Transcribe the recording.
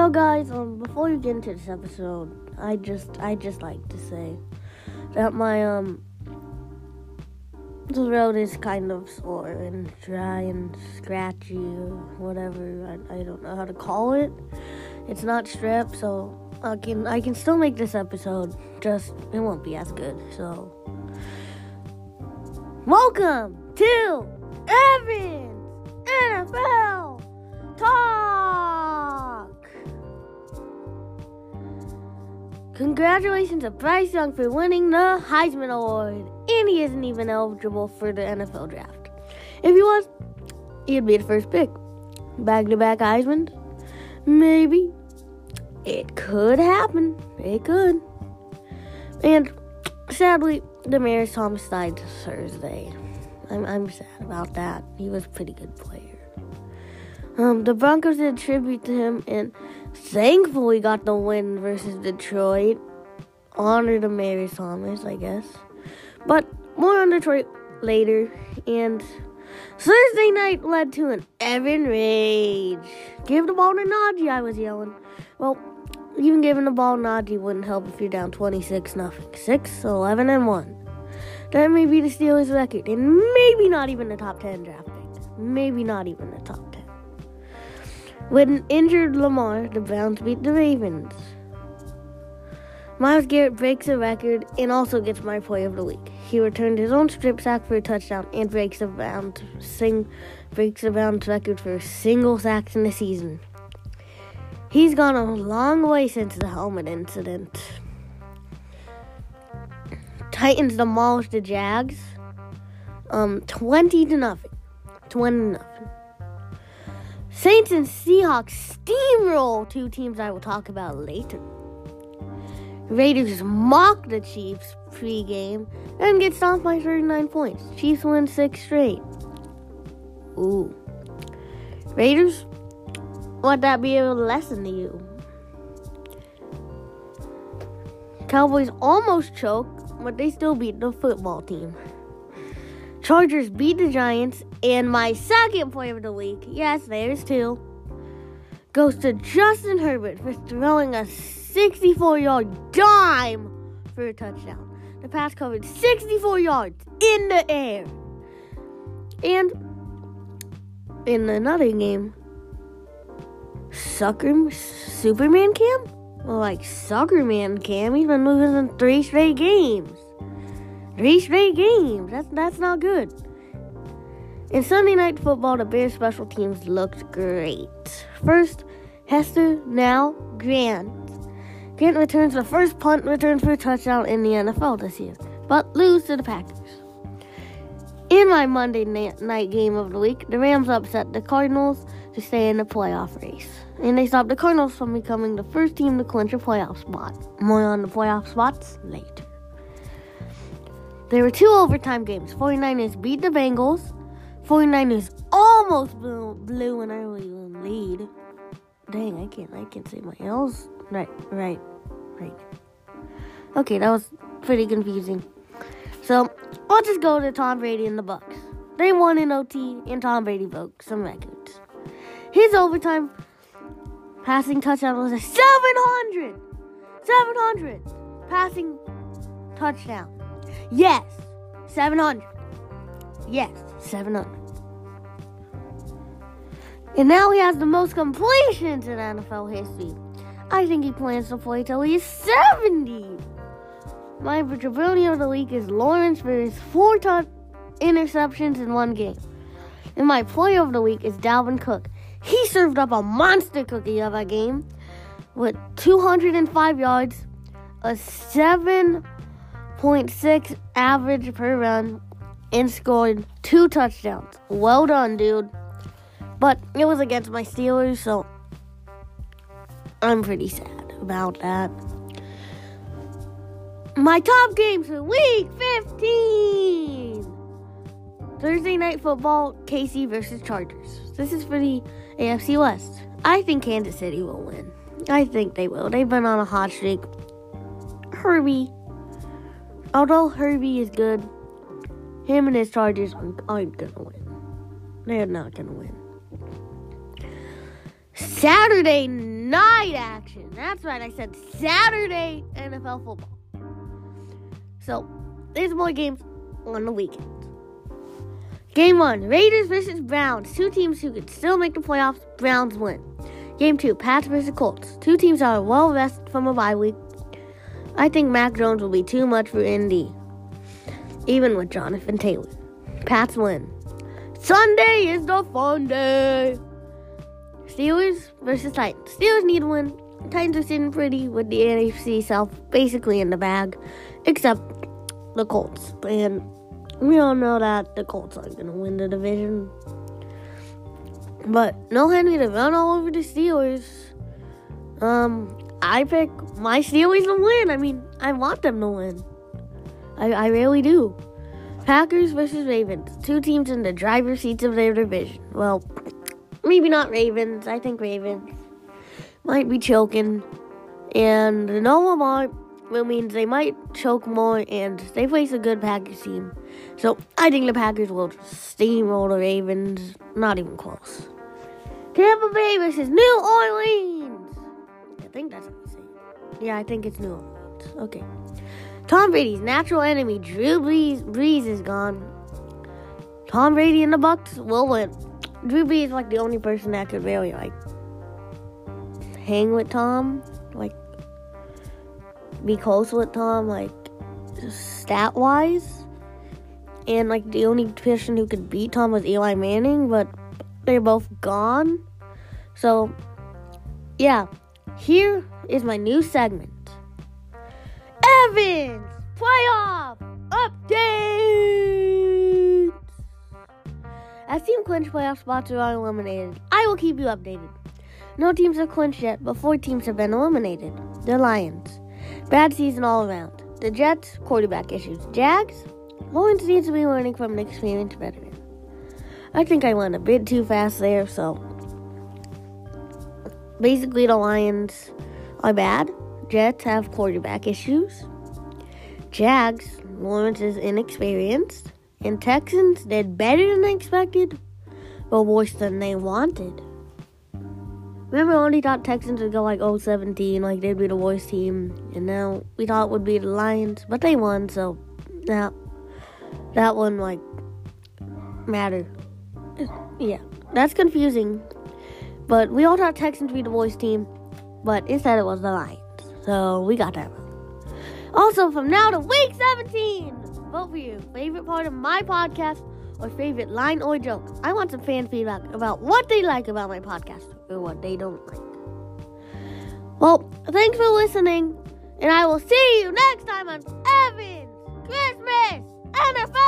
Well, guys, um, before you get into this episode, I just, I just like to say that my um, throat is kind of sore and dry and scratchy or whatever. I, I don't know how to call it. It's not strep, so I can, I can still make this episode. Just it won't be as good. So, welcome to Congratulations to Bryce Young for winning the Heisman Award, and he isn't even eligible for the NFL draft. If he was, he'd be the first pick. Back to back Heisman? Maybe. It could happen. It could. And sadly, Demaryius Thomas died Thursday. I'm, I'm sad about that. He was a pretty good player. Um, the Broncos did tribute to him and thankfully got the win versus Detroit. Honor to Mary Thomas, I guess. But more on Detroit later. And Thursday night led to an Evan rage. Give the ball to Najee, I was yelling. Well, even giving the ball to Najee wouldn't help if you're down 26 nothing. 6, 11, and 1. That may be the Steelers' record, and maybe not even the top 10 draft pick. Maybe not even the top 10. With an injured Lamar, the Browns beat the Ravens. Myles Garrett breaks a record and also gets my play of the week. He returned his own strip sack for a touchdown and breaks the Browns sing breaks the Browns record for single sacks in the season. He's gone a long way since the helmet incident. Titans demolished the Jags. Um, twenty to nothing. Twenty to nothing. Saints and Seahawks steamroll two teams I will talk about later. Raiders mock the Chiefs pregame and get stopped by 39 points. Chiefs win six straight. Ooh. Raiders, let that be a lesson to you. Cowboys almost choke, but they still beat the football team. Chargers beat the Giants, and my second play of the week, yes, there's two, goes to Justin Herbert for throwing a 64 yard dime for a touchdown. The pass covered 64 yards in the air. And in another game, Sucker Superman Cam? Well, like Suckerman Cam, he's been losing in three straight games. Three straight games. That's that's not good. In Sunday night football, the Bears special teams looked great. First, Hester, now Grant. Grant returns the first punt return for a touchdown in the NFL this year, but lose to the Packers. In my Monday night game of the week, the Rams upset the Cardinals to stay in the playoff race. And they stopped the Cardinals from becoming the first team to clinch a playoff spot. More on the playoff spots later. There were two overtime games. 49ers beat the Bengals. 49ers almost blew, blew an early lead. Dang, I can't I can't say my L's. Right, right, right. Okay, that was pretty confusing. So let's just go to Tom Brady and the Bucs. They won in OT, and Tom Brady broke some records. His overtime passing touchdown was a 700, 700 passing touchdown. Yes, 700. Yes, 700. And now he has the most completions in NFL history. I think he plans to play till he's 70. My jabroni of the week is Lawrence for his four touch interceptions in one game. And my play of the week is Dalvin Cook. He served up a monster cookie of a game with 205 yards, a 7.6 average per run, and scored two touchdowns. Well done, dude. But it was against my Steelers, so I'm pretty sad about that. My top games for week 15. Thursday night football, KC versus Chargers. This is for the AFC West. I think Kansas City will win. I think they will. They've been on a hot streak. Herbie, although Herbie is good, him and his Chargers aren't gonna win. They're not gonna win. Saturday night action. That's right, I said Saturday NFL football. So, there's more games on the weekend. Game one Raiders versus Browns. Two teams who could still make the playoffs. Browns win. Game two Pats versus Colts. Two teams are well rested from a bye week. I think Mac Jones will be too much for Indy, even with Jonathan Taylor. Pats win. Sunday is the fun day. Steelers versus Titans. Steelers need win. Titans are sitting pretty with the NFC South basically in the bag, except the Colts. And we all know that the Colts aren't going to win the division. But no Henry to run all over the Steelers. Um, I pick my Steelers to win. I mean, I want them to win. I, I really do. Packers versus Ravens. Two teams in the driver's seats of their division. Well, maybe not Ravens. I think Ravens might be choking. And no Lamar which means they might choke more, and they face a good Packers team. So I think the Packers will steamroll the Ravens. Not even close. Tampa Bay versus New Orleans. I think that's how you say. Yeah, I think it's New Orleans. Okay. Tom Brady's natural enemy, Drew Brees, Brees is gone. Tom Brady and the Bucs will win. Drew Brees is like the only person that could really like hang with Tom. Like be close with Tom, like stat wise. And like the only person who could beat Tom was Eli Manning, but they're both gone. So, yeah, here is my new segment Evans Playoff Update! As team clinch playoff spots are eliminated, I will keep you updated. No teams have clinched yet, but four teams have been eliminated. The Lions, Bad season all around. The Jets, quarterback issues. Jags, Lawrence needs to be learning from an experienced veteran. I think I went a bit too fast there, so basically the Lions are bad. Jets have quarterback issues. Jags, Lawrence is inexperienced. And Texans did better than expected, but worse than they wanted. Remember we thought Texans would go like 0-17, like they'd be the worst team, and now we thought it would be the Lions, but they won, so that that one like mattered. Yeah, that's confusing. But we all thought Texans would be the worst team, but instead it was the Lions. So we got that wrong. Also, from now to week 17, Vote for your favorite part of my podcast or favorite line or joke. I want some fan feedback about what they like about my podcast or what they don't like. Well, thanks for listening, and I will see you next time on Evan's Christmas NFL.